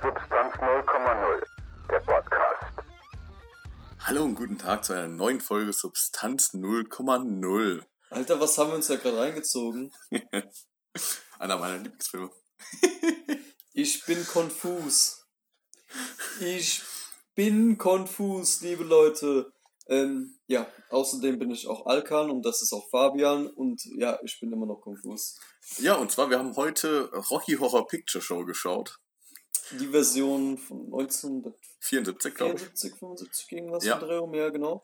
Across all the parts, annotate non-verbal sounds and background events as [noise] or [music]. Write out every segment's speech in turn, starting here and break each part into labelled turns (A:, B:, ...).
A: Substanz 0,0, der Podcast.
B: Hallo und guten Tag zu einer neuen Folge Substanz 0,0.
C: Alter, was haben wir uns da gerade reingezogen? [laughs]
B: Einer meiner Lieblingsfilme. [laughs]
C: Ich bin konfus. Ich bin konfus, liebe Leute. Ähm, ja, außerdem bin ich auch Alkan und das ist auch Fabian und ja, ich bin immer noch konfus.
B: Ja, und zwar, wir haben heute Rocky Horror Picture Show geschaut.
C: Die Version von 1974,
B: 74, glaube ich.
C: 75, irgendwas
B: Ja.
C: ja. Dreh um, ja, genau.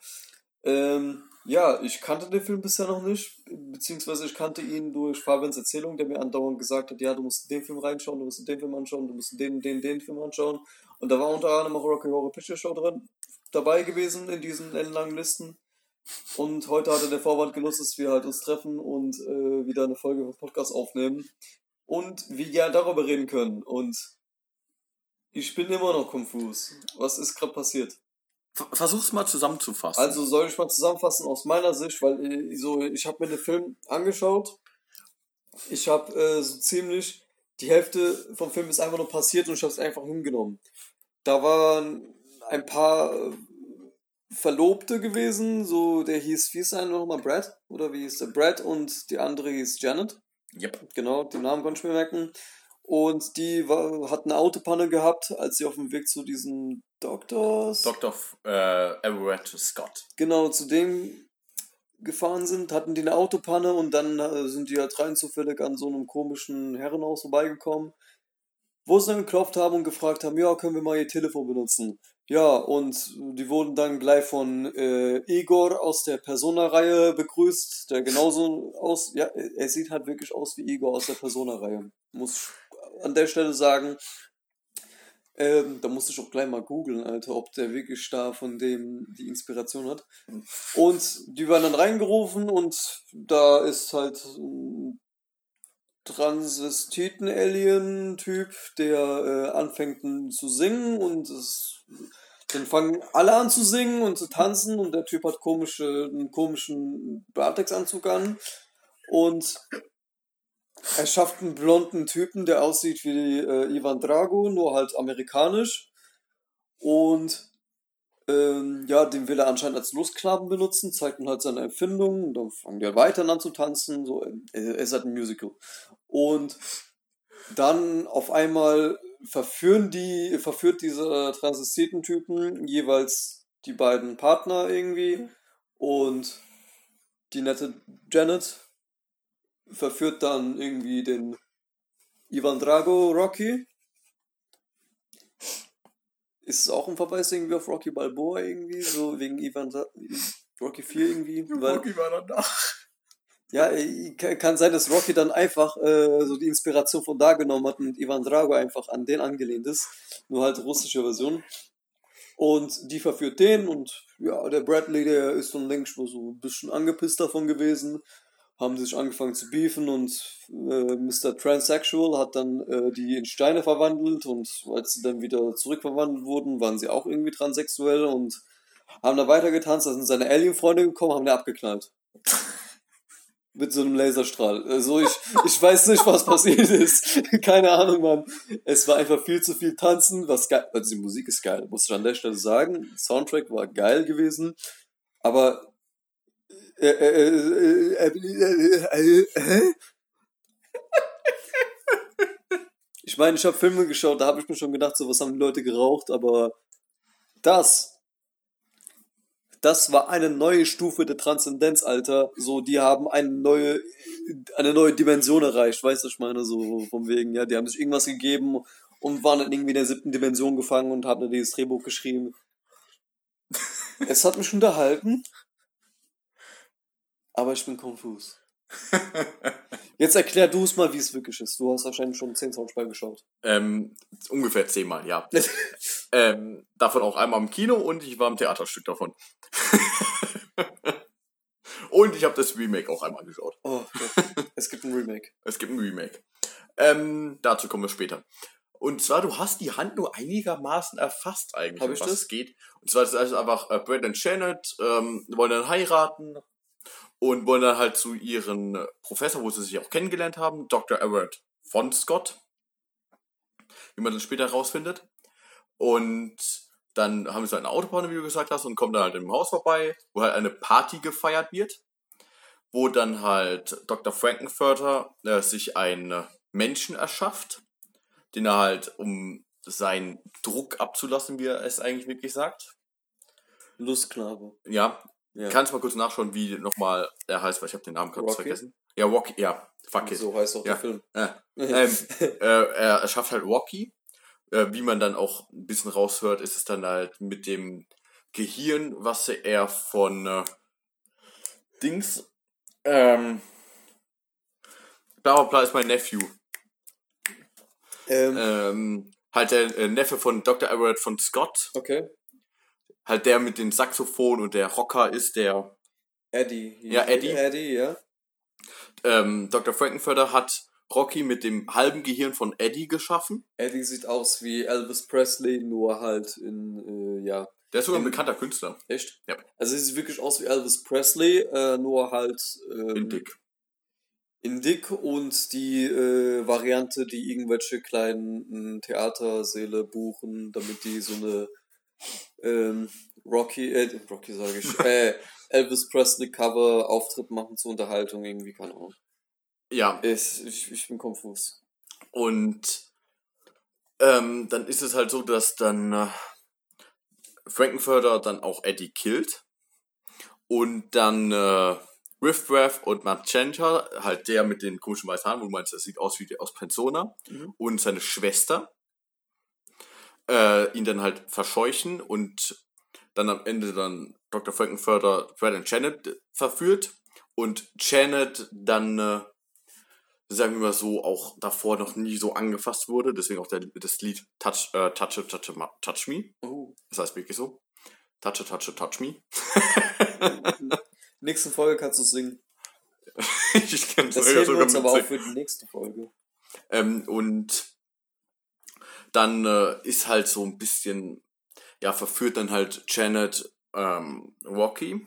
C: Ähm, ja, ich kannte den Film bisher noch nicht, beziehungsweise ich kannte ihn durch Fabians Erzählung, der mir andauernd gesagt hat, ja, du musst den Film reinschauen, du musst den Film anschauen, du musst den, den, den Film anschauen. Und da war unter anderem auch Rocky Horror Picture Show drin, dabei gewesen in diesen ellenlangen Listen. Und heute hatte der Vorwand genutzt, dass wir halt uns treffen und äh, wieder eine Folge vom Podcast aufnehmen. Und wir ja darüber reden können. Und ich bin immer noch konfus. Was ist gerade passiert?
B: Ver- Versuch's mal zusammenzufassen.
C: Also soll ich mal zusammenfassen aus meiner Sicht, weil äh, so ich habe mir den Film angeschaut. Ich habe äh, so ziemlich die Hälfte vom Film ist einfach nur passiert und ich habe es einfach hingenommen. Da waren ein paar äh, Verlobte gewesen, so der hieß, wie ist er nochmal, Brad? Oder wie hieß der? Brad und die andere hieß Janet.
B: Yep.
C: Genau, den Namen konnte ich mir merken. Und die war, hat eine Autopanne gehabt, als sie auf dem Weg zu diesen Doktors.
B: Dr. Äh, Everett Scott.
C: genau zu dem gefahren sind, hatten die eine Autopanne und dann äh, sind die halt rein zufällig an so einem komischen Herrenhaus vorbeigekommen, wo sie dann geklopft haben und gefragt haben, ja, können wir mal ihr Telefon benutzen? Ja, und die wurden dann gleich von äh, Igor aus der Persona-Reihe begrüßt, der genauso aus, ja, er sieht halt wirklich aus wie Igor aus der Persona-Reihe. Muss an der Stelle sagen, ähm, da musste ich auch gleich mal googeln, Alter, ob der wirklich da von dem die Inspiration hat. Und die werden dann reingerufen und da ist halt ein Transvestiten-Alien-Typ, der äh, anfängt zu singen und es, dann fangen alle an zu singen und zu tanzen und der Typ hat komische, einen komischen Latex-Anzug an und er schafft einen blonden Typen, der aussieht wie äh, Ivan Drago, nur halt amerikanisch. Und ähm, ja, den will er anscheinend als Lustknaben benutzen, zeigt ihm halt seine Empfindungen, und dann fangen die halt weiter an zu tanzen, so, äh, er ist halt ein Musical. Und dann auf einmal verführen die, verführt dieser Transvestiten-Typen jeweils die beiden Partner irgendwie und die nette Janet verführt dann irgendwie den Ivan Drago Rocky. Ist es auch ein Verweis irgendwie auf Rocky Balboa irgendwie, so wegen Ivan Dra Rocky 4 irgendwie?
B: Rocky war danach.
C: ja, kann kann sein, dass Rocky dann einfach äh, so die Inspiration von da genommen hat und Ivan Drago einfach an den angelehnt ist. Nur halt russische Version. Und die verführt den und ja, der Bradley, der ist dann längst schon so ein bisschen angepisst davon gewesen. Haben sich angefangen zu beefen und äh, Mr. Transsexual hat dann äh, die in Steine verwandelt und als sie dann wieder zurückverwandelt wurden, waren sie auch irgendwie transsexuell und haben da weitergetanzt. Da sind seine Alien-Freunde gekommen, haben den abgeknallt. [laughs] Mit so einem Laserstrahl. Also ich, ich weiß nicht, was passiert ist. [laughs] Keine Ahnung, Mann. Es war einfach viel zu viel Tanzen, was geil. Also die Musik ist geil, muss ich an der Stelle sagen. Soundtrack war geil gewesen. Aber äh, äh, äh, äh, äh, äh, äh, ich meine, ich habe Filme geschaut, da habe ich mir schon gedacht, so was haben die Leute geraucht, aber das, das war eine neue Stufe der Transzendenz, Alter. So, die haben eine neue, eine neue Dimension erreicht, weißt du, ich meine, so vom wegen, ja, die haben sich irgendwas gegeben und waren dann irgendwie in der siebten Dimension gefangen und haben dann dieses Drehbuch geschrieben. Es hat mich unterhalten, aber ich bin konfus. [laughs] Jetzt erklär du es mal, wie es wirklich ist. Du hast wahrscheinlich schon 10 Soundspiel geschaut.
B: Ähm, ungefähr zehnmal, ja. [laughs] ähm, davon auch einmal im Kino und ich war im Theaterstück davon. [laughs] und ich habe das Remake auch einmal geschaut.
C: Oh, Gott. es gibt ein Remake.
B: Es gibt ein Remake. Ähm, dazu kommen wir später. Und zwar, du hast die Handlung einigermaßen erfasst eigentlich,
C: Hab
B: um
C: ich
B: was
C: das?
B: es geht. Und zwar ist es einfach, äh, Brad und Janet ähm, wollen dann heiraten und wollen dann halt zu ihren äh, Professor, wo sie sich auch kennengelernt haben, Dr. Everett von Scott. wie man dann später rausfindet. Und dann haben sie eine Autobahn, wie du gesagt hast, und kommen dann halt im Haus vorbei, wo halt eine Party gefeiert wird, wo dann halt Dr. Frankenfurter äh, sich einen Menschen erschafft, den er halt, um seinen Druck abzulassen, wie er es eigentlich wirklich sagt.
C: Lustknabe.
B: Ja,
C: Ja.
B: kannst mal kurz nachschauen, wie nochmal er heißt, weil ich habe den Namen kurz
C: Rocky?
B: vergessen. Ja, Rocky, ja, fuck it.
C: So heißt auch
B: Ja.
C: der Film.
B: Äh, [laughs] ähm, äh, er erschafft halt Rocky. Äh, wie man dann auch ein bisschen raushört, ist es dann halt mit dem Gehirn, was er von äh, Dings, ähm, bla bla bla ist mein Nephew.
C: Ähm,
B: Ähm, halt der äh, Neffe von Dr. Everett von Scott.
C: okay.
B: Halt der mit dem Saxophon und der Rocker ist der
C: Eddie.
B: Ja, Eddie.
C: Eddie, ja.
B: ähm, Dr. Frankenfurter hat Rocky mit dem halben Gehirn von Eddie geschaffen.
C: Eddie sieht aus wie Elvis Presley, nur halt in, äh, ja,
B: Der ist sogar ein
C: In-
B: bekannter Künstler.
C: echt?
B: Ja.
C: Also es sieht wirklich aus wie Elvis Presley, äh, nur halt ähm,
B: In dick.
C: in dick und die äh, Variante, die irgendwelche kleinen äh, Theatersäle buchen, damit die so eine ähm, Rocky, äh, Rocky sage ich, äh, Elvis Presley Cover Auftritt machen zur Unterhaltung irgendwie, keine Ahnung.
B: Ja,
C: Ich, ich, ich bin konfus.
B: und ähm, dann ist es halt so, dass dann äh, Frankenfurter dann auch Eddie killt. Und dann äh, Riff Raff und Magenta, halt der mit den komischen weißen Haaren, wo du meinst, das sieht aus wie der aus Persona,
C: Mhm.
B: und seine Schwester, äh, ihn dann halt verscheuchen und dann am Ende dann Dr. Frankenfurter Brad und Janet verführt und Janet dann, äh, sagen wir mal so, auch davor noch nie so angefasst wurde, deswegen auch der, das Lied Touch, äh, Touch, Touch, Touch Me,
C: Oh.
B: das heißt wirklich so, Touch, Touch, Touch Me. [laughs]
C: Nächste Folge kannst du singen. [laughs]
B: ich kann
C: Das heben wir uns aber auch für die nächste Folge.
B: Ähm, und dann äh, ist halt so ein bisschen, ja, verführt dann halt Janet ähm, Rocky.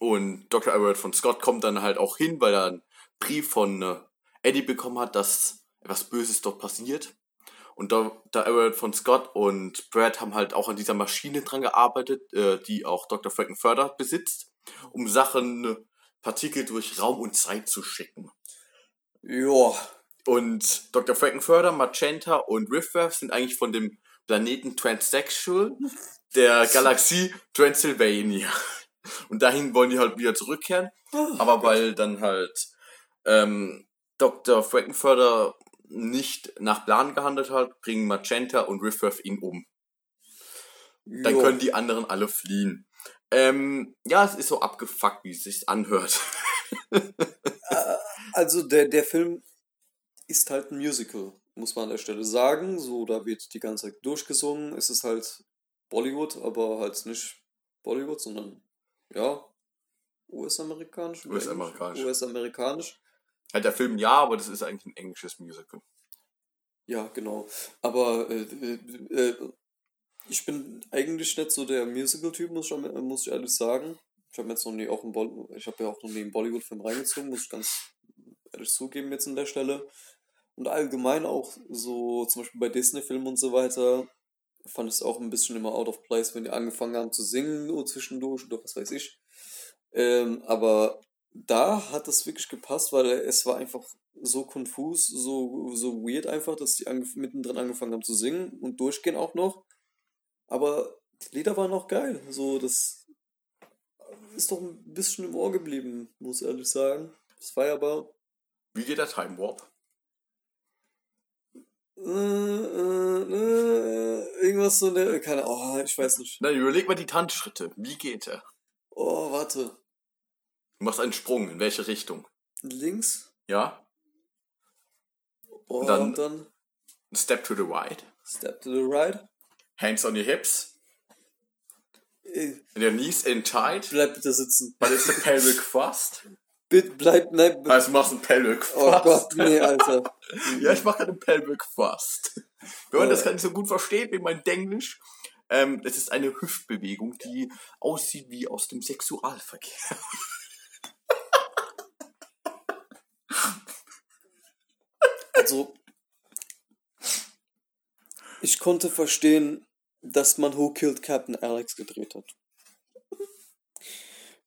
B: Und Dr. Everett von Scott kommt dann halt auch hin, weil er einen Brief von äh, Eddie bekommen hat, dass etwas Böses dort passiert. Und Dr. Everett von Scott und Brad haben halt auch an dieser Maschine dran gearbeitet, äh, die auch Dr. Frankenfurter besitzt, um Sachen, äh, Partikel durch Raum und Zeit zu schicken.
C: Ja.
B: Und Dr. Frankenfurter, Magenta und Riffraff sind eigentlich von dem Planeten Transsexual der [laughs] Galaxie Transylvania. Und dahin wollen die halt wieder zurückkehren. Aber weil dann halt ähm, Dr. Frankenfurter nicht nach Plan gehandelt hat, bringen Magenta und Riffraff ihn um. Dann
C: Ja.
B: können die anderen alle fliehen. Ähm, ja, es ist so abgefuckt, wie es sich anhört. [laughs]
C: Also der, der Film ist halt ein Musical, muss man an der Stelle sagen. So, da wird die ganze Zeit durchgesungen. Es ist halt Bollywood, aber halt nicht Bollywood, sondern ja, US-amerikanisch.
B: US-amerikanisch.
C: US-amerikanisch.
B: Halt der Film ja, aber das ist eigentlich ein englisches Musical.
C: Ja, genau. Aber äh, äh, äh, ich bin eigentlich nicht so der Musical-Typ, muss ich, muss ich ehrlich sagen. Ich habe jetzt noch nie auch einen Boll ich habe ja auch noch nie einen Bollywood-Film reingezogen, muss ich ganz ehrlich zugeben jetzt an der Stelle. Und allgemein auch so, zum Beispiel bei Disney-Filmen und so weiter, fand ich es auch ein bisschen immer out of place, wenn die angefangen haben zu singen nur zwischendurch oder was weiß ich. Ähm, aber da hat es wirklich gepasst, weil es war einfach so konfus, so, so weird einfach, dass die angef mittendrin angefangen haben zu singen und durchgehen auch noch. Aber die Lieder waren auch geil. So, das ist doch ein bisschen im Ohr geblieben, muss ich ehrlich sagen. Das war ja aber.
B: Wie geht der Time Warp?
C: Äh, äh, äh, irgendwas so eine. Keine Ahnung, oh, ich weiß nicht.
B: Na, überleg mal die Tanzschritte. Wie geht er?
C: Oh, warte.
B: Du machst einen Sprung. In welche Richtung?
C: Links?
B: Ja?
C: Oh,
B: Dann-
C: und dann
B: Step to the right.
C: Step to the right.
B: Hands on your hips.
C: Äh,
B: And your knees in tight.
C: Bleib bitte sitzen.
B: But it's a pelvic thrust.
C: Bitte bleib, nein.
B: Also du machst einen pelvic thrust.
C: Oh Gott, nee, Alter.
B: Ja, ich mache gerade einen pelvic thrust. Wenn man
C: Äh.
B: das gar nicht so gut versteht, wie mein Denglisch, ähm, es ist eine Hüftbewegung, die aussieht wie aus dem Sexualverkehr.
C: Also, Ich konnte verstehen, dass man Who Killed Captain Alex gedreht hat.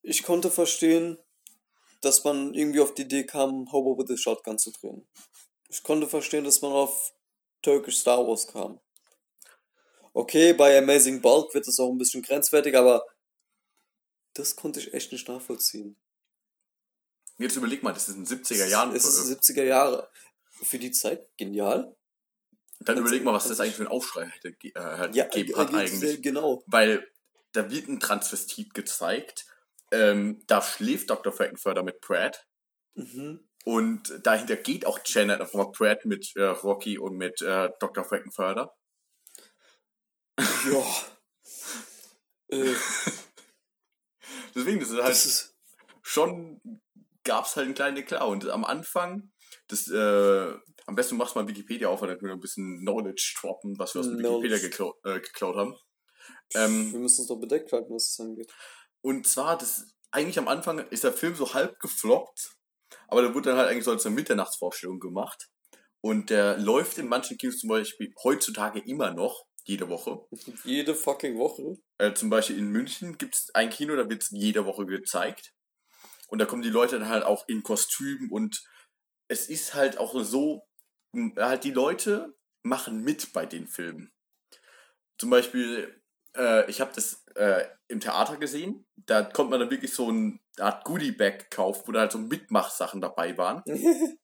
C: Ich konnte verstehen, dass man irgendwie auf die Idee kam, Hobo with a Shotgun zu drehen. Ich konnte verstehen, dass man auf Turkish Star Wars kam. Okay, bei Amazing Bulk wird es auch ein bisschen grenzwertig, aber das konnte ich echt nicht nachvollziehen.
B: Jetzt überleg mal, das ist in den 70er Jahren.
C: Es ist 70er Jahre. Für die Zeit genial.
B: Dann überleg mal, was das eigentlich für ein Aufschrei hätte, äh, halt
C: Ja,
B: gegeben
C: äh,
B: hat eigentlich.
C: Genau.
B: Weil da wird ein Transvestit gezeigt, ähm, da schläft Dr. Frankenfurter mit Pratt
C: Mhm.
B: und dahinter geht auch Janet auf einmal Pratt mit äh, Rocky und mit äh, Dr. Frankenfurter.
C: Ja. [laughs] äh,
B: Deswegen, das ist halt
C: das ist.
B: schon, gab es halt einen kleinen Eklat. Und am Anfang, das, äh, am besten machst du mal Wikipedia auf, dann können wir ein bisschen Knowledge droppen, was wir aus. Wikipedia geklau äh, geklaut haben. Ähm,
C: Wir müssen uns doch bedeckt halten, was das angeht.
B: Und zwar, das eigentlich am Anfang ist der Film so halb gefloppt, aber da wurde dann halt eigentlich so als eine Mitternachtsvorstellung gemacht. Und der läuft in manchen Kinos zum Beispiel heutzutage immer noch, jede Woche. [laughs]
C: Jede fucking Woche.
B: Äh, zum Beispiel in München gibt es ein Kino, da wird es jede Woche gezeigt. Und da kommen die Leute dann halt auch in Kostümen und es ist halt auch so, halt die Leute machen mit bei den Filmen. Zum Beispiel, äh, ich habe das äh, im Theater gesehen, da konnte man dann wirklich so eine Art Goodie-Bag kaufen, wo da halt so Mitmachsachen dabei waren. [laughs]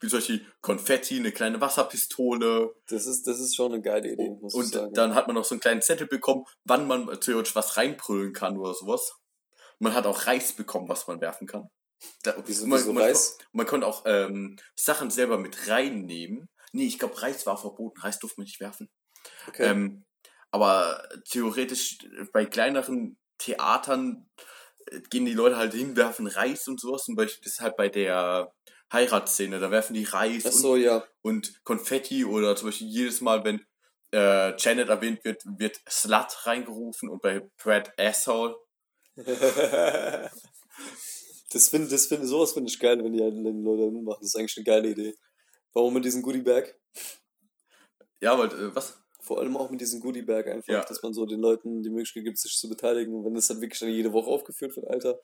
B: Wie Beispiel Konfetti, eine kleine Wasserpistole,
C: Das ist, das ist schon eine geile Idee, muss ich
B: und
C: sagen.
B: dann hat man noch so einen kleinen Zettel bekommen, wann man theoretisch was reinbrüllen kann oder sowas. Man hat auch Reis bekommen, was man werfen kann. Da,
C: Wieso-
B: man,
C: wieso
B: man,
C: Reis?
B: Man konnte auch ähm, Sachen selber mit reinnehmen. Nee, ich glaube, Reis war verboten. Reis durfte man nicht werfen.
C: okay.
B: Ähm, aber theoretisch bei kleineren Theatern äh, gehen die Leute halt hin, werfen Reis und sowas. Zum Beispiel das ist halt bei der Heiratsszene, da werfen die Reis
C: Ach
B: und
C: so, ja.
B: und Konfetti oder zum Beispiel jedes Mal, wenn äh, Janet erwähnt wird, wird Slut reingerufen und bei Brad Asshole. [laughs]
C: das finde das find, sowas finde ich geil, wenn die halt wenn Leute mitmachen. Das ist eigentlich eine geile Idee. Warum mit diesem Goodie Bag?
B: Ja, weil, äh, was?
C: Vor allem auch mit diesem Goodie Bag einfach,
B: Ja.
C: dass man so den Leuten die Möglichkeit gibt, sich zu beteiligen. Und wenn das dann wirklich dann jede Woche aufgeführt wird, Alter,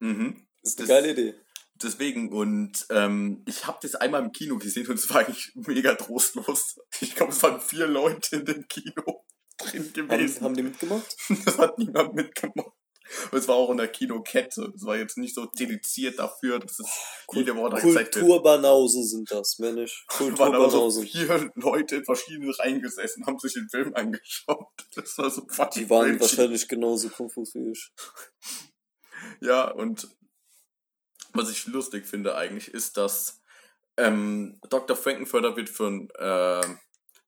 B: Mhm.
C: das ist eine
B: Das-
C: geile Idee.
B: Deswegen, und ähm, ich habe das einmal im Kino gesehen und es war eigentlich mega trostlos. Ich glaube, es waren vier Leute in dem Kino [laughs] drin
C: Haben,
B: gewesen.
C: haben die mitgemacht?
B: Das hat niemand mitgemacht. [laughs] Und es war auch in der Kinokette. Es war jetzt nicht so dediziert dafür, dass es jede Woche da gezeigt wird.
C: Kulturbanausen sind das, Mensch.
B: Es waren aber so
C: Kulturbanausen.
B: vier Leute verschieden reingesessen, haben sich den Film angeschaut. [laughs] Das war so fucking
C: Die waren wahrscheinlich genauso konfus wie ich.
B: Ja, und was ich lustig finde eigentlich, ist, dass ähm, Dr. Frankenfurter wird von äh,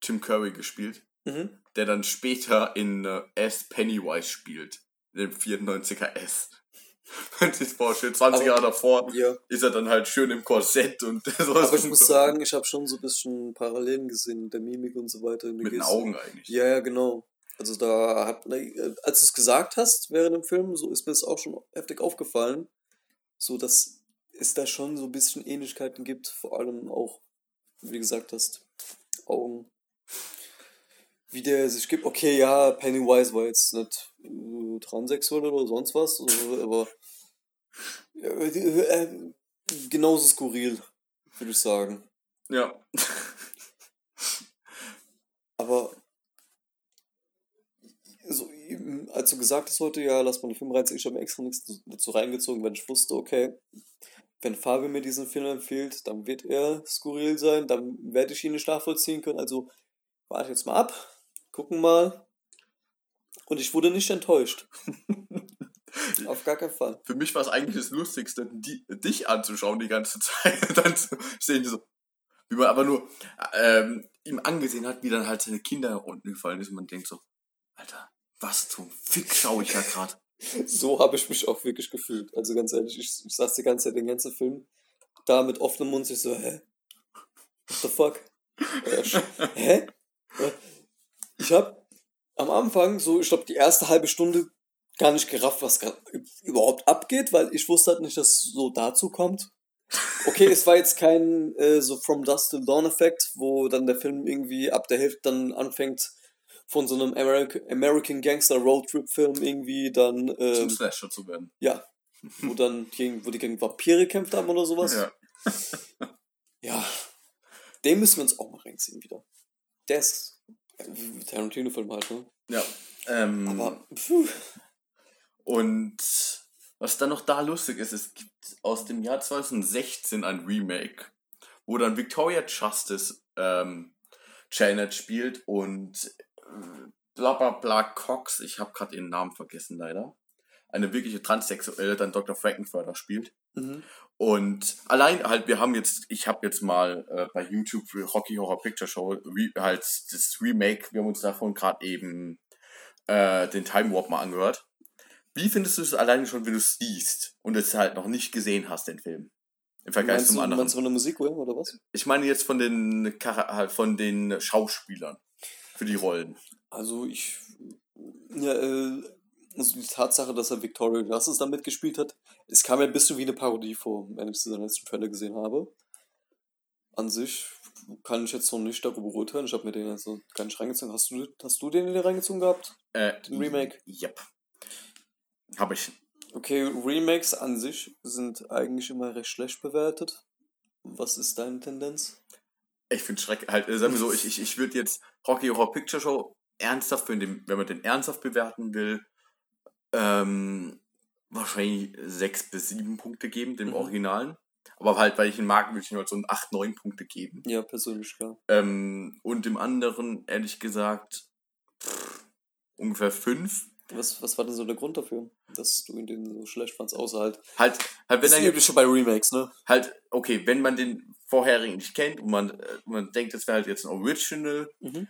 B: Tim Curry gespielt,
C: Mhm.
B: der dann später in äh, S. Pennywise spielt, in dem 94er S. [laughs] Das vorstellt, 20
C: Aber-
B: Jahre davor
C: Ja.
B: ist er dann halt schön im Korsett und [laughs] sowas.
C: Aber ich muss sagen, ich habe schon so ein bisschen Parallelen gesehen mit der Mimik und so weiter. in
B: mit den. Augen eigentlich.
C: Ja, ja, genau. Also da hat, äh, als du es gesagt hast während dem Film, so ist mir es auch schon heftig aufgefallen, so dass es da schon so ein bisschen Ähnlichkeiten gibt, vor allem auch, wie gesagt hast, Augen. Wie der sich gibt. Okay, ja, Pennywise war jetzt nicht äh, transsexuell oder sonst was, äh, aber äh, äh, genauso skurril, würde ich sagen.
B: Ja.
C: Aber so, als du gesagt hast heute, ja, lass mal den Film reinziehen, ich habe mir extra nichts dazu reingezogen, weil ich wusste, okay, wenn Fabio mir diesen Film empfiehlt, dann wird er skurril sein, dann werde ich ihn nicht nachvollziehen können. Also warte jetzt mal ab, gucken mal. Und ich wurde nicht enttäuscht. [laughs] Auf gar keinen Fall.
B: Für mich war es eigentlich das Lustigste, die, dich anzuschauen die ganze Zeit. [laughs] Dann zu sehen, so, wie man aber nur ähm, ihm angesehen hat, wie dann halt seine Kinder unten gefallen ist. Und man denkt so, Alter, was zum Fick schaue ich da gerade? [laughs]
C: So habe ich mich auch wirklich gefühlt. Also ganz ehrlich, ich, ich saß die ganze Zeit den ganzen Film da mit offenem Mund, ich so, hä? What the fuck? Äh, hä? Ich habe am Anfang so, ich glaube, die erste halbe Stunde gar nicht gerafft, was überhaupt abgeht, weil ich wusste halt nicht, dass es so dazu kommt. Okay, es war jetzt kein äh, so From Dust to Dawn Effekt, wo dann der Film irgendwie ab der Hälfte dann anfängt von so einem American, American Gangster Roadtrip Film irgendwie dann
B: Zum
C: ähm,
B: Slasher zu werden.
C: ja, wo dann gegen, wo die gegen Vampire gekämpft haben oder sowas.
B: Ja.
C: Ja, den müssen wir uns auch mal reinziehen wieder. Der ist Tarantino-Film halt, ne?
B: ja. Ähm,
C: Aber, puh.
B: Und was dann noch da lustig ist, es gibt aus dem Jahr 2016 ein Remake, wo dann Victoria Justice ähm, Janet spielt und äh, bla bla bla Cox, ich habe gerade ihren Namen vergessen leider, eine wirkliche Transsexuelle dann Dr. Frankenfurter spielt.
C: Mhm.
B: Und allein halt, wir haben jetzt, ich habe jetzt mal äh, bei YouTube für Rocky Horror Picture Show halt das Remake, wir haben uns davon gerade eben äh, den Time Warp mal angehört. Wie findest du es alleine schon, wenn du es siehst und es halt noch nicht gesehen hast, den Film? Im Vergleich
C: Meinst
B: zum
C: du,
B: anderen.
C: meinst du von der Musik oder was?
B: Ich meine jetzt von den, halt von den Schauspielern für die Rollen.
C: Also ich, ja, äh, also die Tatsache, dass er Victoria Justice da mitgespielt hat, es kam ja ein bisschen wie eine Parodie vor, wenn ich den letzten Trailer gesehen habe. An sich kann ich jetzt noch nicht darüber urteilen. Ich habe mir den jetzt noch gar nicht reingezogen. Hast du, hast du den in dir reingezogen gehabt?
B: Äh,
C: Den Remake?
B: Yep. Habe ich.
C: Okay, Remakes an sich sind eigentlich immer recht schlecht bewertet. Was ist deine Tendenz?
B: Ich finde schrecklich. Halt, äh, sagen wir so, ich, ich, ich würde jetzt Rocky Horror Picture Show ernsthaft, wenn, dem, wenn man den ernsthaft bewerten will, ähm, wahrscheinlich sechs bis sieben Punkte geben, dem
C: Mhm.
B: Originalen. Aber halt, weil ich ihn mag, würde ich ihm halt so ein acht, neun Punkte geben.
C: Ja, persönlich, klar.
B: Ähm, und dem anderen, ehrlich gesagt, pff, ungefähr fünf.
C: Was, was war denn so der Grund dafür, dass du ihn den so schlecht fandst, außer halt.
B: Halt, halt wenn
C: Das
B: er
C: ist üblich bei Remakes, ne?
B: halt, okay, wenn man den vorherigen nicht kennt und man, äh, man denkt, das wäre halt jetzt ein Original,
C: Mhm.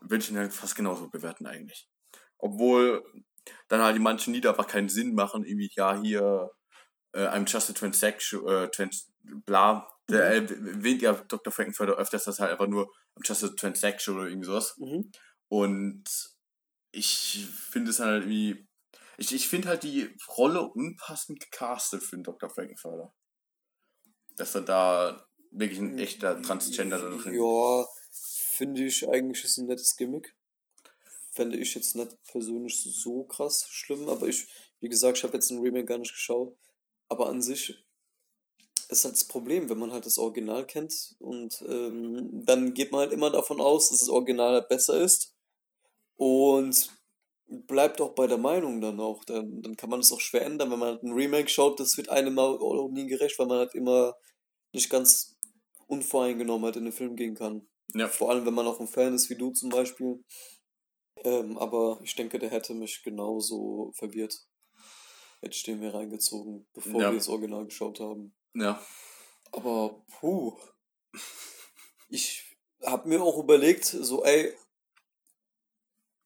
B: würde ich ihn halt fast genauso bewerten eigentlich. Obwohl dann halt die manchen Lieder einfach keinen Sinn machen, irgendwie, ja, hier, äh, I'm just a transsexual, äh, trans, bla. Der
C: Mhm.
B: äh, ja Dr. Frankenfurter öfters das halt einfach nur I'm just a transsexual oder irgendwie sowas.
C: Mhm.
B: Und ich finde es halt irgendwie, ich, ich finde halt die Rolle unpassend gecastet für den Dr. Frankenfurter. Dass er da wirklich ein echter Transgender da drin
C: Ja, finde ich eigentlich ist ein nettes Gimmick. Fände ich jetzt nicht persönlich so krass schlimm, aber ich, wie gesagt, ich habe jetzt ein Remake gar nicht geschaut. Aber an sich ist halt das Problem, wenn man halt das Original kennt und ähm, dann geht man halt immer davon aus, dass das Original halt besser ist und bleibt auch bei der Meinung dann auch. Dann, dann kann man es auch schwer ändern, wenn man halt ein Remake schaut, das wird einem auch nie gerecht, weil man halt immer nicht ganz unvoreingenommen halt in den Film gehen kann.
B: Ja.
C: Vor allem, wenn man auch ein Fan ist wie du zum Beispiel. Ähm, aber ich denke, der hätte mich genauso verwirrt. Hätte ich den mir reingezogen, bevor
B: Ja.
C: wir das Original geschaut haben.
B: Ja.
C: Aber, puh. Ich habe mir auch überlegt, so, ey,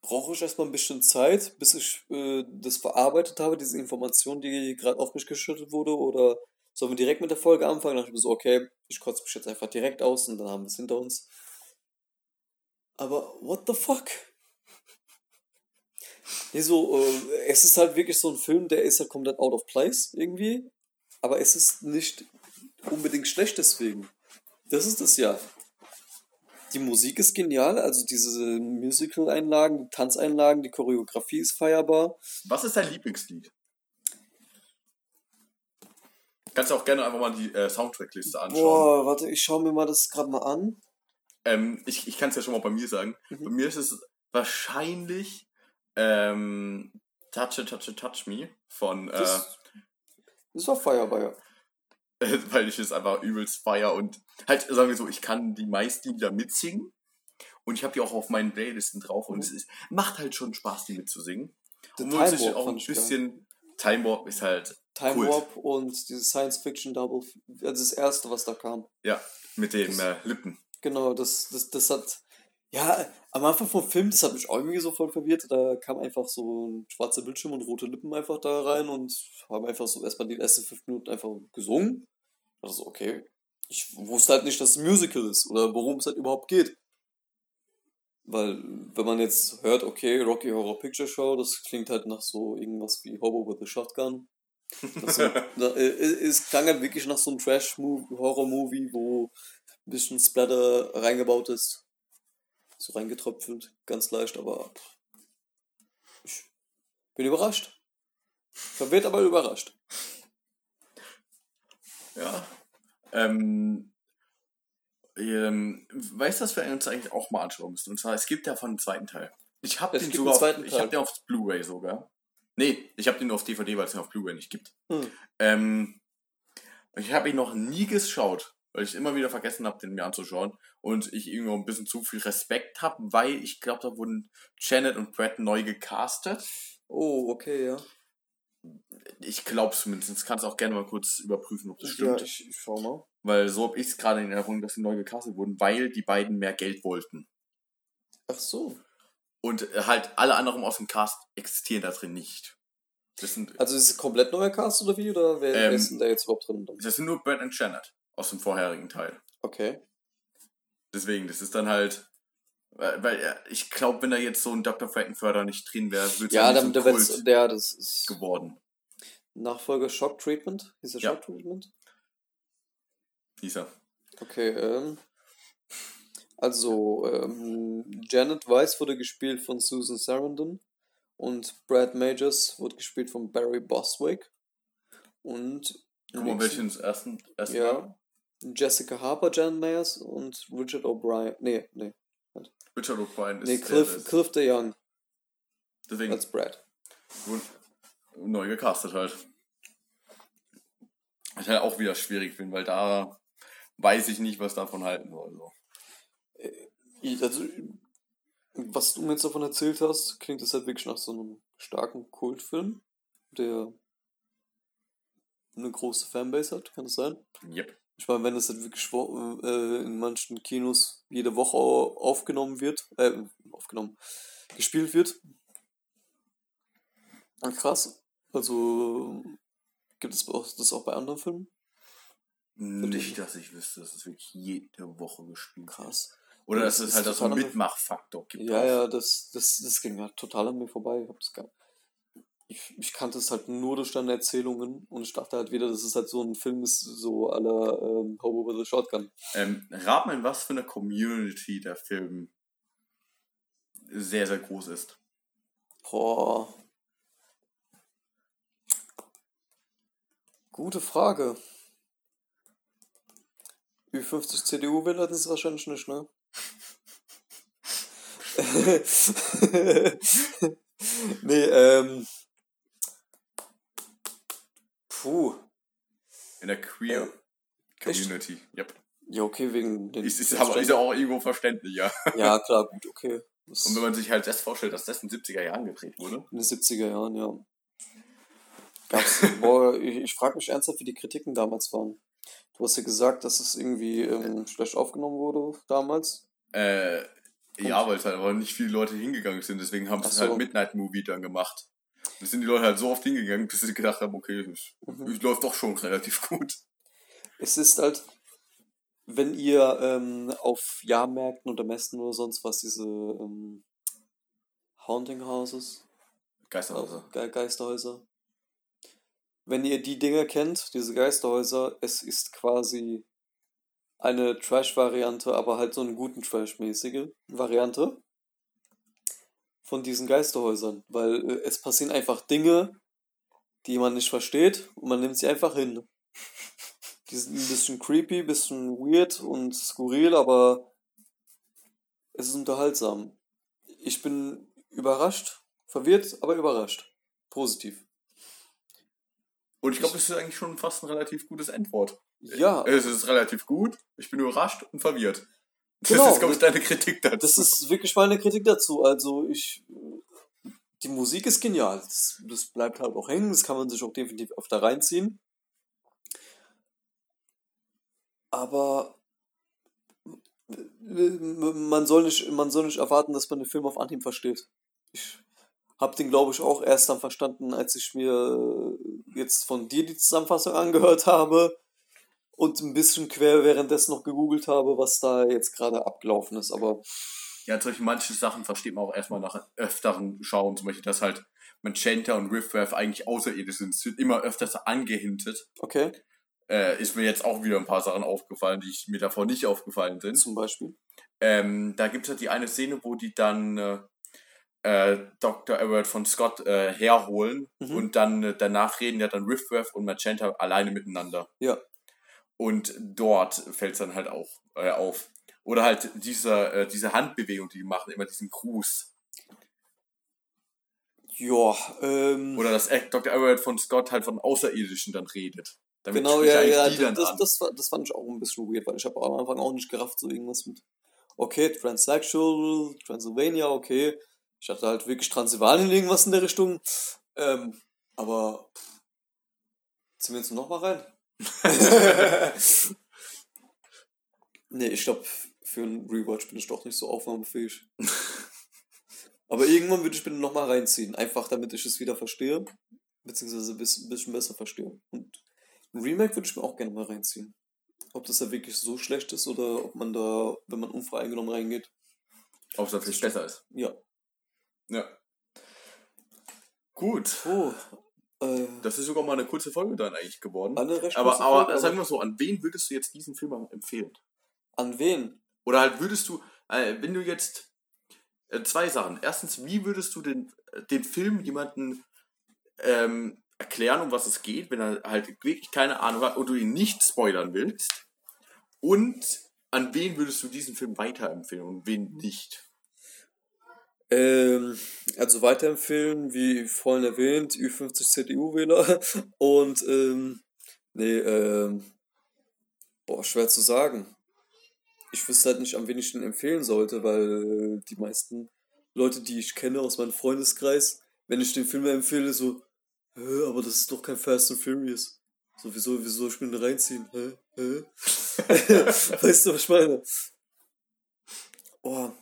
C: brauche ich erstmal ein bisschen Zeit, bis ich äh, das verarbeitet habe, diese Information, die gerade auf mich geschüttet wurde, oder sollen wir direkt mit der Folge anfangen? Dann dachte ich mir so, okay, ich kotze mich jetzt einfach direkt aus und dann haben wir es hinter uns. Aber what the fuck? Nee, so, äh, es ist halt wirklich so ein Film, der ist halt komplett out of place irgendwie. Aber es ist nicht unbedingt schlecht deswegen. Das ist es ja. Die Musik ist genial, also diese Musical-Einlagen, die Tanzeinlagen, die Choreografie ist feierbar.
B: Was ist dein Lieblingslied? Kannst du auch gerne einfach mal die äh, Soundtrackliste anschauen.
C: Boah, warte, ich schaue mir mal das gerade mal an.
B: Ähm, ich ich kann es ja schon mal bei mir sagen.
C: Mhm.
B: Bei mir ist es wahrscheinlich ähm, Touch It, Touch It, Touch Me von, äh,
C: Das, das war ja.
B: weil ich es einfach übelst feier und halt, sagen wir so, ich kann die meisten Lieder mitsingen und ich habe die auch auf meinen Playlisten drauf und es ist, macht halt schon Spaß, die mitzusingen.
C: The
B: man
C: Time
B: sich
C: Warp
B: auch ein bisschen, Time Warp ist halt
C: Time
B: Kult.
C: Warp und dieses Science Fiction Double, also das erste, was da kam.
B: Ja, mit den äh, Lippen.
C: Genau, das, das, das hat. Ja, am Anfang vom Film, das hat mich auch irgendwie so voll verwirrt. Da kam einfach so ein schwarzer Bildschirm und rote Lippen einfach da rein und haben einfach so erstmal die ersten fünf Minuten einfach gesungen. Also, okay. Ich wusste halt nicht, dass es ein Musical ist oder worum es halt überhaupt geht. Weil, wenn man jetzt hört, okay, Rocky Horror Picture Show, das klingt halt nach so irgendwas wie Hobo with a Shotgun. Das [laughs] es klang halt wirklich nach so einem Trash-Horror-Movie, wo ein bisschen Splatter reingebaut ist. So reingetröpfelt, ganz leicht, aber ich bin überrascht. Verwirrt, aber überrascht.
B: Ja. Ähm, ähm, weißt du, was wir uns eigentlich auch mal anschauen müssen? Und zwar, es gibt ja von dem zweiten Teil. Ich habe den sogar auf, ich hab den auf Blu-ray sogar. Nee, ich habe den nur auf DVD, weil es den auf Blu-ray nicht gibt.
C: Hm.
B: Ähm, ich habe ihn noch nie geschaut, weil ich immer wieder vergessen habe, den mir anzuschauen. Und ich irgendwie ein bisschen zu viel Respekt habe, weil ich glaube, da wurden Janet und Brad neu gecastet.
C: Oh, okay, ja.
B: Ich glaube zumindest. Kannst auch gerne mal kurz überprüfen, ob das
C: Ja,
B: stimmt.
C: ich, ich schau mal.
B: Weil so habe ich es gerade in Erinnerung, dass sie neu gecastet wurden, weil die beiden mehr Geld wollten.
C: Ach so.
B: Und äh, halt alle anderen aus dem Cast existieren da drin nicht. Das sind,
C: Also ist es komplett neuer Cast oder wie? Oder wer, wer
B: Ähm,
C: ist denn da jetzt überhaupt drin?
B: das sind nur Brad und Janet aus dem vorherigen Teil.
C: Okay.
B: Deswegen, das ist dann halt. Weil, ich glaube, wenn da jetzt so ein Dr. Frankenfurter nicht drin wäre, würde es
C: Ja,
B: nicht
C: dann,
B: so
C: der,
B: Kult
C: der, das ist
B: geworden.
C: Nachfolger Shock Treatment. Hieß der
B: Ja.
C: Shock Treatment?
B: Dieser.
C: Okay, ähm. Also, ähm, Janet Weiss wurde gespielt von Susan Sarandon und Brad Majors wurde gespielt von Barry Bostwick. Und
B: Guck mal, welchen ins ersten, ersten
C: Ja. Jessica Harper, Jan Mayers und Richard O'Brien. Nee, nee.
B: Richard O'Brien ist
C: Nee, Cliff,
B: der
C: Cliff de Young
B: Deswegen
C: als Brad.
B: neu gecastet halt. Was ich halt auch wieder schwierig finde, weil da weiß ich nicht, was davon halten soll. So.
C: Ich, also, was du mir jetzt davon erzählt hast, klingt das halt wirklich nach so einem starken Kultfilm, der eine große Fanbase hat, kann das sein?
B: Yep.
C: Ich meine, wenn das halt wirklich äh, in manchen Kinos jede Woche au- aufgenommen wird, äh, aufgenommen, gespielt wird. Ah, krass. Also, gibt es das auch bei anderen Filmen?
B: Nicht, dass ich wüsste, dass es wirklich jede Woche gespielt wird.
C: Krass.
B: Oder dass
C: das
B: es halt auch so einen Mitmachfaktor gibt.
C: Ja,
B: auch.
C: ja, das, das, das ging ja total an mir vorbei. Ich, hab das gar, ich, ich kannte es halt nur durch deine Erzählungen und ich dachte halt wieder, dass es halt so ein Film ist, so aller ähm, Hobo with a Shotgun.
B: Ähm, rat mal, in was für eine Community der Film sehr, sehr groß ist.
C: Boah. Gute Frage. Ü50 CDU-Wähler das ist wahrscheinlich nicht, ne? [laughs] [laughs] nee, ähm. Puh.
B: In der Queer
C: Echt?
B: Community. Yep.
C: Ja, okay, wegen den.
B: Ist, ist, aber, ist ja auch irgendwo verständlich, ja.
C: ja, [laughs] klar, gut, okay. Das
B: Und wenn man sich halt das vorstellt, dass das in den 70er Jahren gedreht wurde.
C: in den 70er Jahren, ja. Gab's, boah, ich, ich frage mich ernsthaft, wie die Kritiken damals waren. Du hast ja gesagt, dass es irgendwie ähm, schlecht aufgenommen wurde damals.
B: Äh, ja, weil es halt aber nicht viele Leute hingegangen sind, deswegen haben sie es
C: so.
B: halt Midnight Movie dann gemacht. Da sind die Leute halt so oft hingegangen, dass sie gedacht haben, okay, es,
C: Mhm.
B: es läuft doch schon relativ gut.
C: Es ist halt, wenn ihr ähm, auf Jahrmärkten oder Messen oder sonst was diese ähm, Haunting Houses,
B: Geisterhäuser.
C: Ge Geisterhäuser, wenn ihr die Dinger kennt, diese Geisterhäuser, es ist quasi eine Trash-Variante, aber halt so eine guten Trash-mäßige Variante von diesen Geisterhäusern, weil äh, es passieren einfach Dinge, die man nicht versteht und man nimmt sie einfach hin. Die sind ein bisschen creepy, bisschen weird und skurril, aber es ist unterhaltsam. Ich bin überrascht, verwirrt, aber überrascht. Positiv.
B: Und ich glaube, das ist eigentlich schon fast ein relativ gutes Endwort.
C: Ja,
B: Es ist relativ gut, ich bin überrascht und verwirrt. Das
C: Genau.
B: ist, glaube ich, deine Kritik dazu.
C: das ist wirklich meine Kritik dazu. Also ich, die Musik ist genial. Das, das bleibt halt auch hängen. Das kann man sich auch definitiv öfter reinziehen. Aber man soll nicht, man soll nicht erwarten, dass man den Film auf Anhieb versteht. Ich habe den, glaube ich, auch erst dann verstanden, als ich mir jetzt von dir die Zusammenfassung angehört habe und ein bisschen quer währenddessen noch gegoogelt habe, was da jetzt gerade abgelaufen ist. Aber
B: Ja, solche manche Sachen versteht man auch erstmal nach öfteren Schauen. Zum Beispiel, dass halt Magenta und Riffraff eigentlich außerirdisch sind. Es wird immer öfters angehintet.
C: Okay,
B: Äh, ist mir jetzt auch wieder ein paar Sachen aufgefallen, die ich, mir davor nicht aufgefallen sind.
C: zum Beispiel.
B: Ähm, da gibt es halt die eine Szene, wo die dann äh, äh, Dr. Everett von Scott äh, herholen
C: Mhm.
B: und dann äh, danach reden ja dann Riffraff und Magenta alleine miteinander.
C: Ja.
B: Und dort fällt es dann halt auch äh, auf. Oder halt dieser, äh, diese Handbewegung, die die machen, immer diesen Gruß.
C: Ja, ähm,
B: Oder dass Dr. Everett von Scott halt von Außerirdischen dann redet. Damit
C: genau, ja, ja,
B: die dann
C: das, das, war- das fand ich auch ein bisschen weird, weil ich habe am Anfang auch nicht gerafft, so irgendwas mit, okay, Transsexual, Transylvania, okay. Ich hatte halt wirklich Transsilvanien irgendwas in der Richtung. Ähm, aber pff, ziehen wir jetzt noch mal rein? [laughs] nee, ich glaube, für einen Rewatch bin ich doch nicht so aufnahmefähig. [laughs] Aber irgendwann würde ich mir noch mal reinziehen. Einfach damit ich es wieder verstehe. Beziehungsweise ein bis- bisschen besser verstehe. Und ein Remake würde ich mir auch gerne mal reinziehen. Ob das da wirklich so schlecht ist oder ob man da, wenn man unvoreingenommen reingeht,
B: Ob es natürlich besser ist.
C: ja.
B: Ja. Gut.
C: Oh, äh,
B: Das ist sogar mal eine kurze Folge dann eigentlich geworden.
C: eine recht
B: Aber, aber
C: Folge,
B: sagen wir so, an wen würdest du jetzt diesen Film empfehlen?
C: an wen?
B: Oder halt würdest du, äh, wenn du jetzt äh, zwei Sachen. Erstens, wie würdest du den, den Film jemanden ähm, erklären, um was es geht, wenn er halt wirklich keine Ahnung hat und du ihn nicht spoilern willst? Und an wen würdest du diesen Film weiterempfehlen und wen nicht?
C: Ähm, also weiterempfehlen, wie vorhin erwähnt, Ü50 CDU-Wähler [laughs] und ähm, nee, ähm, boah, schwer zu sagen. Ich wüsste halt nicht, an wen ich den empfehlen sollte, weil die meisten Leute, die ich kenne aus meinem Freundeskreis, wenn ich den Film empfehle, so, Hä, aber das ist doch kein Fast and Furious. So, wieso, soll ich mir den reinziehen? Hä? Hä? [laughs] weißt du, was ich meine? Oh,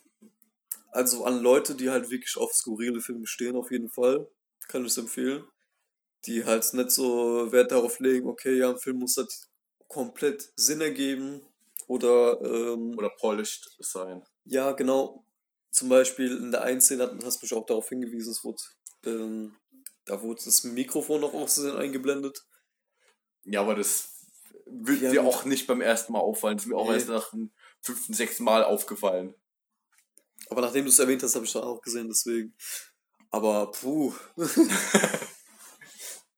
C: also an Leute, die halt wirklich auf skurrile Filme stehen, auf jeden Fall, kann ich es empfehlen. Die halt nicht so Wert darauf legen, okay, ja, ein Film muss halt komplett Sinn ergeben. Oder, ähm,
B: Oder polished sein?
C: ja, genau. Zum Beispiel in der einen Szene hat- hast du mich auch darauf hingewiesen, es wurde, ähm, da wurde das Mikrofon noch aussehen eingeblendet.
B: Ja, aber das wird
C: Ja,
B: dir auch nicht beim ersten Mal auffallen. Das ist mir auch
C: Nee.
B: erst nach dem fünften, sechsten Mal aufgefallen.
C: Aber nachdem du es erwähnt hast, habe ich da auch gesehen, deswegen. Aber puh. [laughs]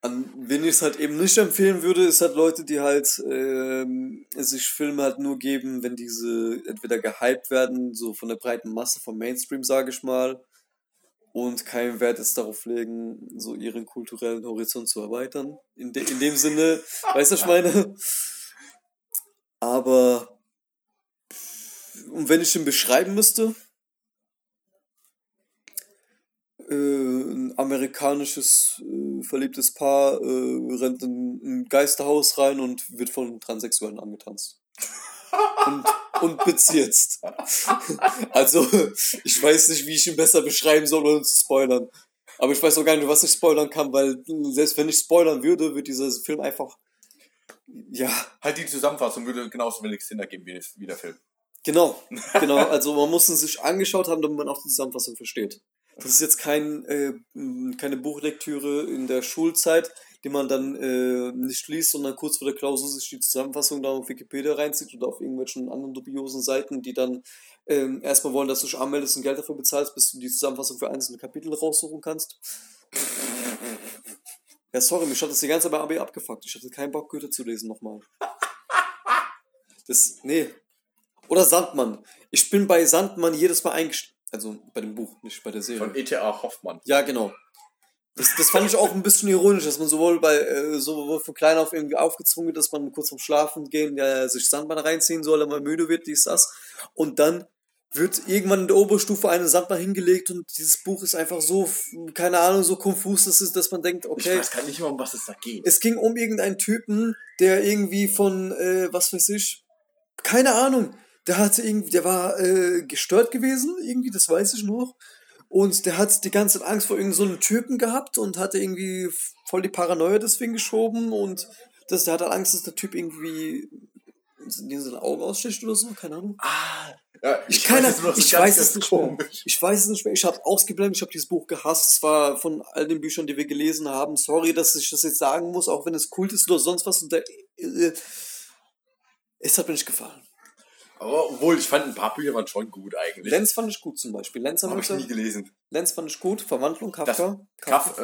C: An wen ich es halt eben nicht empfehlen würde, ist halt Leute, die halt ähm, sich Filme halt nur geben, wenn diese entweder gehypt werden, so von der breiten Masse, vom Mainstream, sage ich mal, und keinen Wert jetzt darauf legen, so ihren kulturellen Horizont zu erweitern. In, de in dem Sinne, [laughs] weißt du, was ich meine? Aber und wenn ich ihn beschreiben müsste, äh, ein amerikanisches äh, verliebtes Paar äh, rennt in ein Geisterhaus rein und wird von Transsexuellen angetanzt. Und, und bezirzt. Also, ich weiß nicht, wie ich ihn besser beschreiben soll, ohne zu spoilern. Aber ich weiß auch gar nicht, was ich spoilern kann, weil selbst wenn ich spoilern würde, wird dieser Film einfach. Ja,
B: Halt die Zusammenfassung würde genauso wenig Sinn ergeben wie, wie der Film.
C: Genau, genau. Also man muss ihn sich angeschaut haben, damit man auch die Zusammenfassung versteht. Das ist jetzt kein, äh, keine Buchlektüre in der Schulzeit, die man dann äh, nicht liest, sondern kurz vor der Klausur sich die Zusammenfassung da auf Wikipedia reinzieht oder auf irgendwelchen anderen dubiosen Seiten, die dann ähm, erstmal wollen, dass du dich anmeldest und Geld dafür bezahlst, bis du die Zusammenfassung für einzelne Kapitel raussuchen kannst. Ja, sorry, mich hat das die ganze Zeit bei AB abgefuckt. Ich hatte keinen Bock, Goethe zu lesen nochmal. Das, nee, oder Sandmann. Ich bin bei Sandmann jedes Mal eingestellt. Also bei dem Buch, nicht bei der Serie.
B: Von E.T.A. Hoffmann.
C: Ja, genau. Das, das fand ich auch ein bisschen ironisch, dass man sowohl bei äh, sowohl von klein auf irgendwie aufgezwungen wird, dass man kurz vorm Schlafen gehen ja, sich Sandmann reinziehen soll, wenn man müde wird, dies, das. Und dann wird irgendwann in der Oberstufe eine Sandmann hingelegt und dieses Buch ist einfach so, keine Ahnung, so konfus, dass, es, dass man denkt,
B: Ich
C: okay,
B: weiß gar nicht mehr, um was es da geht.
C: es ging um irgendeinen Typen, der irgendwie von, äh, was weiß ich, keine Ahnung, der hatte irgendwie, der war äh, gestört gewesen, irgendwie, das weiß ich noch. Und der hat die ganze Zeit Angst vor irgendeinem so einem Typen gehabt und hatte irgendwie voll die Paranoia deswegen geschoben und das, der hatte Angst, dass der Typ irgendwie in seine Augen aussticht oder so, keine Ahnung.
B: Ah, Ja,
C: Ich, keine,
B: es nur so
C: ich weiß es nicht mehr. Ich weiß es nicht mehr. Ich habe ausgeblendet. Ich habe dieses Buch gehasst. Es war von all den Büchern, die wir gelesen haben. Sorry, dass ich das jetzt sagen muss, auch wenn es Kult ist oder sonst was. Und der, äh, es hat mir nicht gefallen.
B: Aber obwohl, ich fand ein paar Bücher waren schon gut eigentlich.
C: Lenz fand ich gut zum Beispiel. Lenz,
B: Habe ich nie gelesen.
C: Lenz fand ich gut. Verwandlung,
B: Das,
C: Kafka.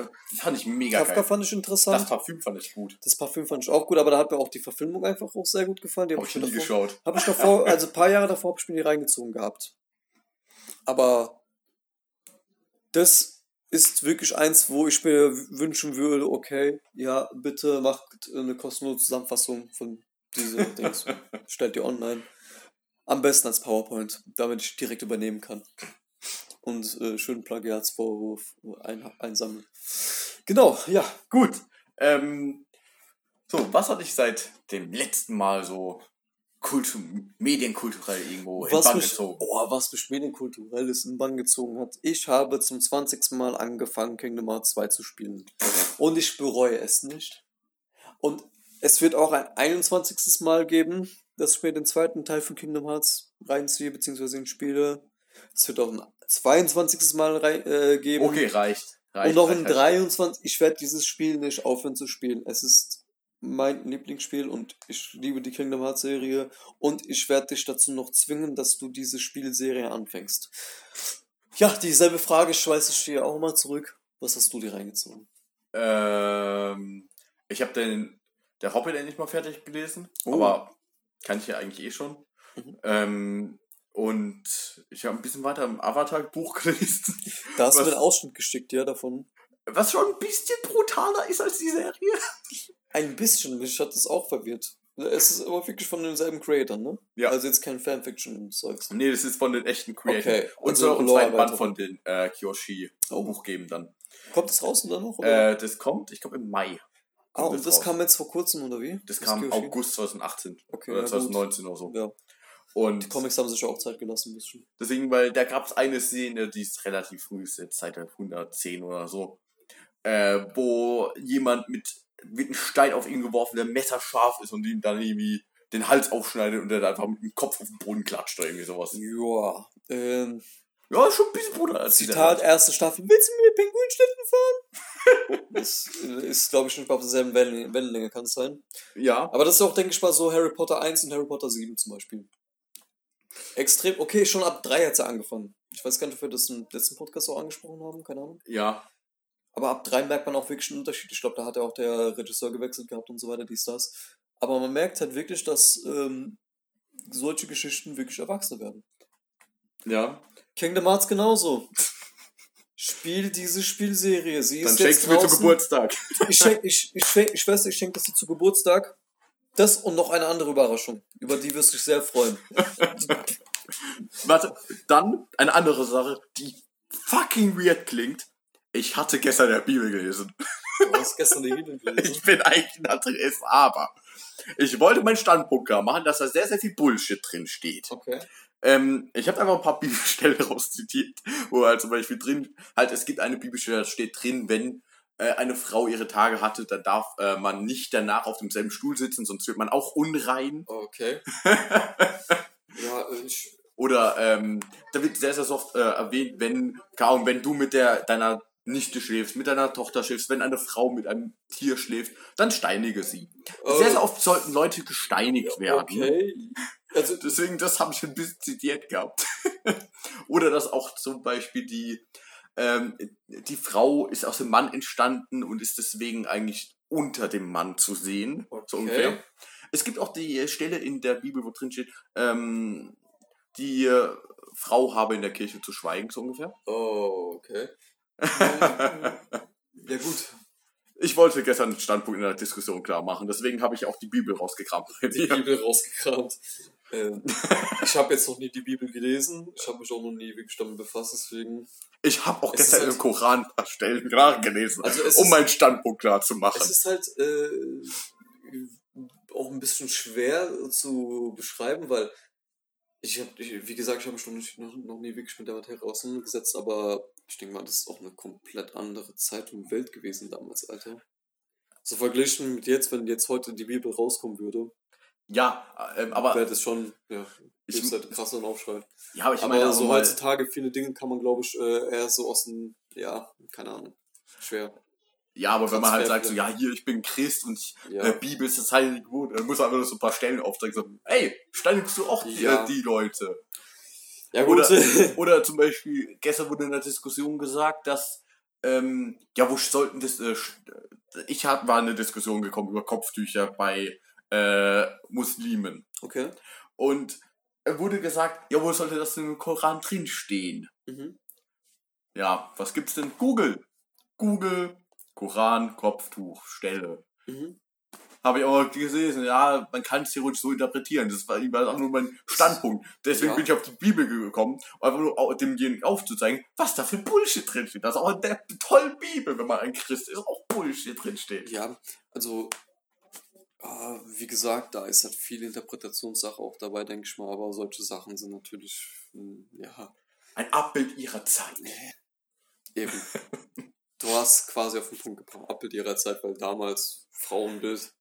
B: Äh, das fand ich mega
C: Kafka
B: geil.
C: fand ich
B: Das
C: interessant.
B: Parfüm fand ich gut.
C: Das Parfüm fand ich auch gut, aber da hat mir auch die Verfilmung einfach auch sehr gut gefallen. Die
B: Habe
C: hab
B: ich nie
C: davor-
B: geschaut.
C: Habe ich davor, [laughs] also ein paar Jahre davor habe ich mir die reingezogen gehabt. Aber das ist wirklich eins, wo ich mir wünschen würde, okay, ja, bitte macht eine kostenlose Zusammenfassung von dieser [laughs] Dings. Stellt die online. Am besten als PowerPoint, damit ich direkt übernehmen kann. Und äh, schönen Plagiatsvorwurf ein, einsammeln. Genau, ja.
B: Gut. Ähm, so, was hatte ich seit dem letzten Mal so kultu medienkulturell irgendwo in
C: Was
B: Bann
C: mich,
B: gezogen?
C: oh, was mich medienkulturelles in Bann gezogen hat. Ich habe zum 20. Mal angefangen, Kingdom Hearts 2 zu spielen. Und ich bereue es nicht. Und es wird auch ein 21. Mal geben, dass ich mir den zweiten Teil von Kingdom Hearts reinziehe, beziehungsweise ihn spiele. Es wird auch ein 22. Mal rein, äh, geben.
B: Okay, reicht. reicht
C: Und noch
B: reicht,
C: ein
B: reicht.
C: 23. Ich werde dieses Spiel nicht aufhören zu spielen. Es ist mein Lieblingsspiel und ich liebe die Kingdom Hearts Serie. Und ich werde dich dazu noch zwingen, dass du diese Spielserie anfängst. Ja, dieselbe Frage schweiße ich dir auch mal zurück. Was hast du dir reingezogen?
B: Ähm, ich habe den der Hobbit endlich mal fertig gelesen,
C: Oh.
B: aber kann ich ja eigentlich eh schon.
C: Mhm.
B: Ähm, und ich habe ein bisschen weiter im Avatar-Buch [laughs] gelesen,
C: Da hast du einen Ausschnitt geschickt, ja, davon.
B: was schon ein bisschen brutaler ist als die Serie.
C: Ein bisschen, mich hat das auch verwirrt. Es ist aber wirklich von demselben Creator, ne?
B: Ja.
C: Also jetzt kein Fanfiction-Zeugs.
B: Nee, das ist von den echten Creators.
C: Okay,
B: Und
C: also
B: so noch ein zweiten Band von den äh, Kyoshi
C: Oh.
B: Buchgebern.
C: Kommt das raus oder noch? Oder?
B: Äh, das kommt, ich glaube, im Mai.
C: Ah,
B: kommt
C: und
B: das
C: das
B: raus.
C: kam jetzt vor kurzem, oder wie?
B: Das kam
C: Kyoshi?
B: August 2018
C: Okay,
B: oder
C: ja, gut.
B: 2019 oder so.
C: Ja,
B: Und
C: die Comics haben sich auch Zeit gelassen, ein bisschen.
B: deswegen, weil da gab es eine Szene, die ist relativ früh, ist jetzt seit 110 oder so, äh, wo jemand mit, mit einem Stein auf ihn geworfen, der messerscharf ist und ihm dann irgendwie den Hals aufschneidet und der dann einfach mit dem Kopf auf den Boden klatscht oder irgendwie sowas.
C: Ja, ähm,
B: Ja, schon ein bisschen brutal.
C: Zitat,
B: Serie.
C: erste Staffel. Willst du mit Pinguinstädten fahren? Das ist, glaube ich, nicht auf derselben Wellen Wellenlänge, kann es sein.
B: Ja,
C: Aber das ist auch, denke ich mal, so Harry Potter 1 und Harry Potter 7 zum Beispiel. Extrem, okay, schon ab 3 hat sie angefangen. Ich weiß gar nicht, ob wir das im letzten Podcast auch angesprochen haben, keine Ahnung.
B: ja.
C: Aber ab 3 merkt man auch wirklich einen Unterschied. Ich glaube, da hat ja auch der Regisseur gewechselt gehabt und so weiter, dies, das. Aber man merkt halt wirklich, dass ähm, solche Geschichten wirklich erwachsen werden.
B: Ja.
C: Kingdom Hearts genauso. Spiel diese Spielserie. Sie
B: Dann
C: ist
B: schenkst
C: jetzt
B: du mir zu. Geburtstag.
C: Ich schenk, ich, ich, schenk, ich weiß, ich schenke das dir zu Geburtstag. Das und noch eine andere Überraschung. Über die wirst du dich sehr freuen. [laughs]
B: Warte, dann eine andere Sache, die fucking weird klingt. Ich hatte gestern der Bibel gelesen.
C: Du hast gestern die Bibel [laughs] gelesen.
B: Ich bin eigentlich ein Atheist, aber ich wollte meinen Standpunkt klar machen, dass da sehr, sehr viel Bullshit drin steht.
C: Okay.
B: Ähm, ich habe einfach ein paar [laughs] Bibelstellen rauszitiert, wo halt zum Beispiel drin, halt es gibt eine Bibelstelle, da steht drin, wenn äh, eine Frau ihre Tage hatte, dann darf äh, man nicht danach auf demselben Stuhl sitzen, sonst wird man auch unrein.
C: Okay. [laughs] ja, ich.
B: Oder ähm, da wird sehr, sehr oft äh, erwähnt, wenn, kaum, wenn du mit der deiner Nichte schläfst, mit deiner Tochter schläfst, wenn eine Frau mit einem Tier schläft, dann steinige sie. Sehr, sehr oft sollten Leute gesteinigt werden.
C: Okay. Also, [laughs]
B: Deswegen, das habe ich ein bisschen zitiert gehabt. [laughs] Oder dass auch zum Beispiel die, ähm, die Frau ist aus dem Mann entstanden und ist deswegen eigentlich unter dem Mann zu sehen. So
C: Okay.
B: ungefähr. Es gibt auch die Stelle in der Bibel, wo drin steht, ähm, die äh, Frau habe in der Kirche zu schweigen, so ungefähr.
C: oh, okay. [laughs] ja, gut.
B: Ich wollte gestern einen Standpunkt in der Diskussion klar machen, deswegen habe ich auch die Bibel rausgekramt.
C: Die [laughs] Bibel rausgekramt. Ähm, ich habe jetzt noch nie die Bibel gelesen. Ich habe mich auch noch nie wirklich damit befasst, deswegen.
B: Ich habe auch
C: Es
B: gestern
C: halt-
B: im Koran ein paar Stellen nachgelesen,
C: Also
B: um
C: ist-
B: meinen Standpunkt klar zu machen.
C: Es ist halt äh, auch ein bisschen schwer zu beschreiben, weil ich habe, wie gesagt, ich habe mich noch, nicht, noch, noch nie wirklich mit der Materie auseinandergesetzt, aber ich denke mal, das ist auch eine komplett andere Zeit und Welt gewesen damals, Alter. So verglichen mit jetzt, wenn jetzt heute die Bibel rauskommen würde,
B: Ja, ähm, aber
C: wäre das schon, ja.
B: Ich-
C: Ich halt krass und Aufschrei.
B: Ja, aber ich
C: aber
B: meine,
C: so
B: so mal,
C: heutzutage viele Dinge kann man, glaube ich, äh, eher so aus dem, ja, keine Ahnung, schwer.
B: ja, aber wenn man halt sagt, so, ja, hier, ich bin Christ und ich,
C: Ja.
B: äh, Bibel ist das heilige Wort, dann muss man einfach nur so ein paar Stellen aufzeigen, so, hey, steinigst du auch die,
C: Ja.
B: äh, die Leute?
C: Ja,
B: Oder,
C: gut. [laughs]
B: oder zum Beispiel, gestern wurde in der Diskussion gesagt, dass, ähm, ja, wo sollten das, äh, ich hab, war in eine Diskussion gekommen über Kopftücher bei äh, Muslimen.
C: okay.
B: Und er wurde gesagt, ja, wo sollte das denn im Koran drinstehen?
C: Mhm.
B: Ja, was gibt's denn? Google. Google, Koran, Kopftuch, Stelle.
C: Mhm.
B: Habe ich auch gelesen, ja, man kann es theoretisch so interpretieren. Das war auch nur mein Standpunkt. Deswegen
C: Ja.
B: bin ich auf die Bibel gekommen, um einfach nur demjenigen aufzuzeigen, was da für Bullshit drinsteht. Das ist auch in der tollen Bibel, wenn man ein Christ ist, auch Bullshit drinsteht.
C: Ja, also, ah, wie gesagt, da ist halt viel Interpretationssache auch dabei, denke ich mal, aber solche Sachen sind natürlich, hm, ja,
B: Ein Abbild ihrer Zeit.
C: eben. [laughs] Du hast quasi auf den Punkt gebracht, Abbild ihrer Zeit, weil damals Frauenbild,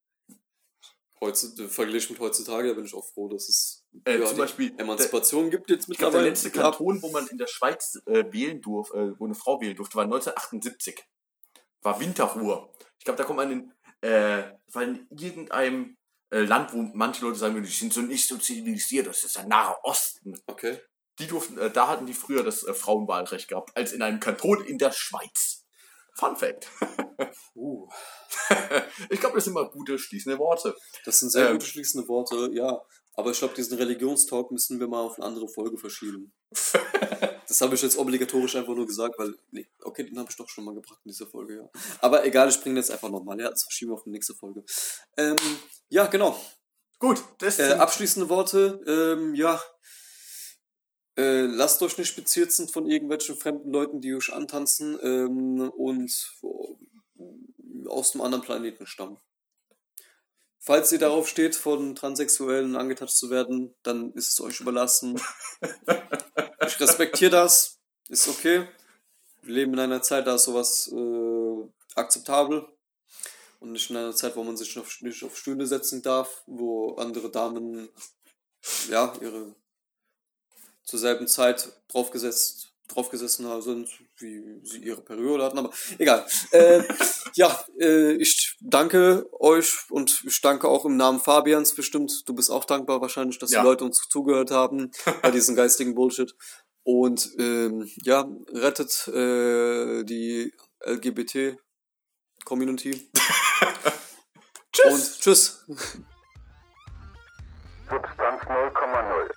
C: heutzutage, verglichen mit heutzutage, da bin ich auch froh, dass es
B: Äh,
C: ja,
B: zum Beispiel,
C: Emanzipation gibt jetzt
B: glaube, der
C: mittlerweile.
B: letzte. Kanton, wo man in der Schweiz äh, wählen durfte, äh, wo eine Frau wählen durfte, war 1978. War Winterruhe. Ich glaube, da kommt man in, äh, war in irgendeinem äh, Land, wo manche Leute sagen, würden, die sind so nicht so zivilisiert, das ist der Nahe Osten.
C: Okay.
B: Die durften, äh, da hatten die früher das äh, Frauenwahlrecht gehabt, als in einem Kanton in der Schweiz. Fun Fact. [laughs]
C: Uh,
B: ich glaube, das sind immer gute schließende Worte.
C: das sind sehr
B: Ähm.
C: gute schließende Worte, ja. Aber ich glaube, diesen Religionstalk müssen wir mal auf eine andere Folge verschieben. [laughs] Das habe ich jetzt obligatorisch einfach nur gesagt, weil, nee, okay, den habe ich doch schon mal gebracht in dieser Folge, ja. Aber egal, ich bringe das einfach nochmal, ja, das verschieben wir auf die nächste Folge. Ähm, ja, genau.
B: Gut, das
C: Äh, abschließende Worte, ähm, ja. Äh, lasst euch nicht bezirzen von irgendwelchen fremden Leuten, die euch antanzen ähm, und äh, aus dem anderen Planeten stammen. Falls ihr darauf steht, von Transsexuellen angetatscht zu werden, dann ist es euch überlassen. [laughs] ich respektiere das, ist okay. Wir leben in einer Zeit, da ist sowas äh, akzeptabel. Und nicht in einer Zeit, wo man sich auf, nicht auf Stühle setzen darf, wo andere Damen ja ihre zur selben Zeit draufgesetzt, draufgesessen sind, wie sie ihre Periode hatten, aber egal. Äh, [laughs] ja, äh, ich danke euch und ich danke auch im Namen Fabians bestimmt. Du bist auch dankbar wahrscheinlich, dass
B: Ja.
C: die Leute uns zugehört haben bei [laughs] diesem geistigen Bullshit. Und ähm, ja, rettet äh, die LGBT-Community. [laughs]
B: tschüss.
C: Und tschüss.
A: Substanz 0,0.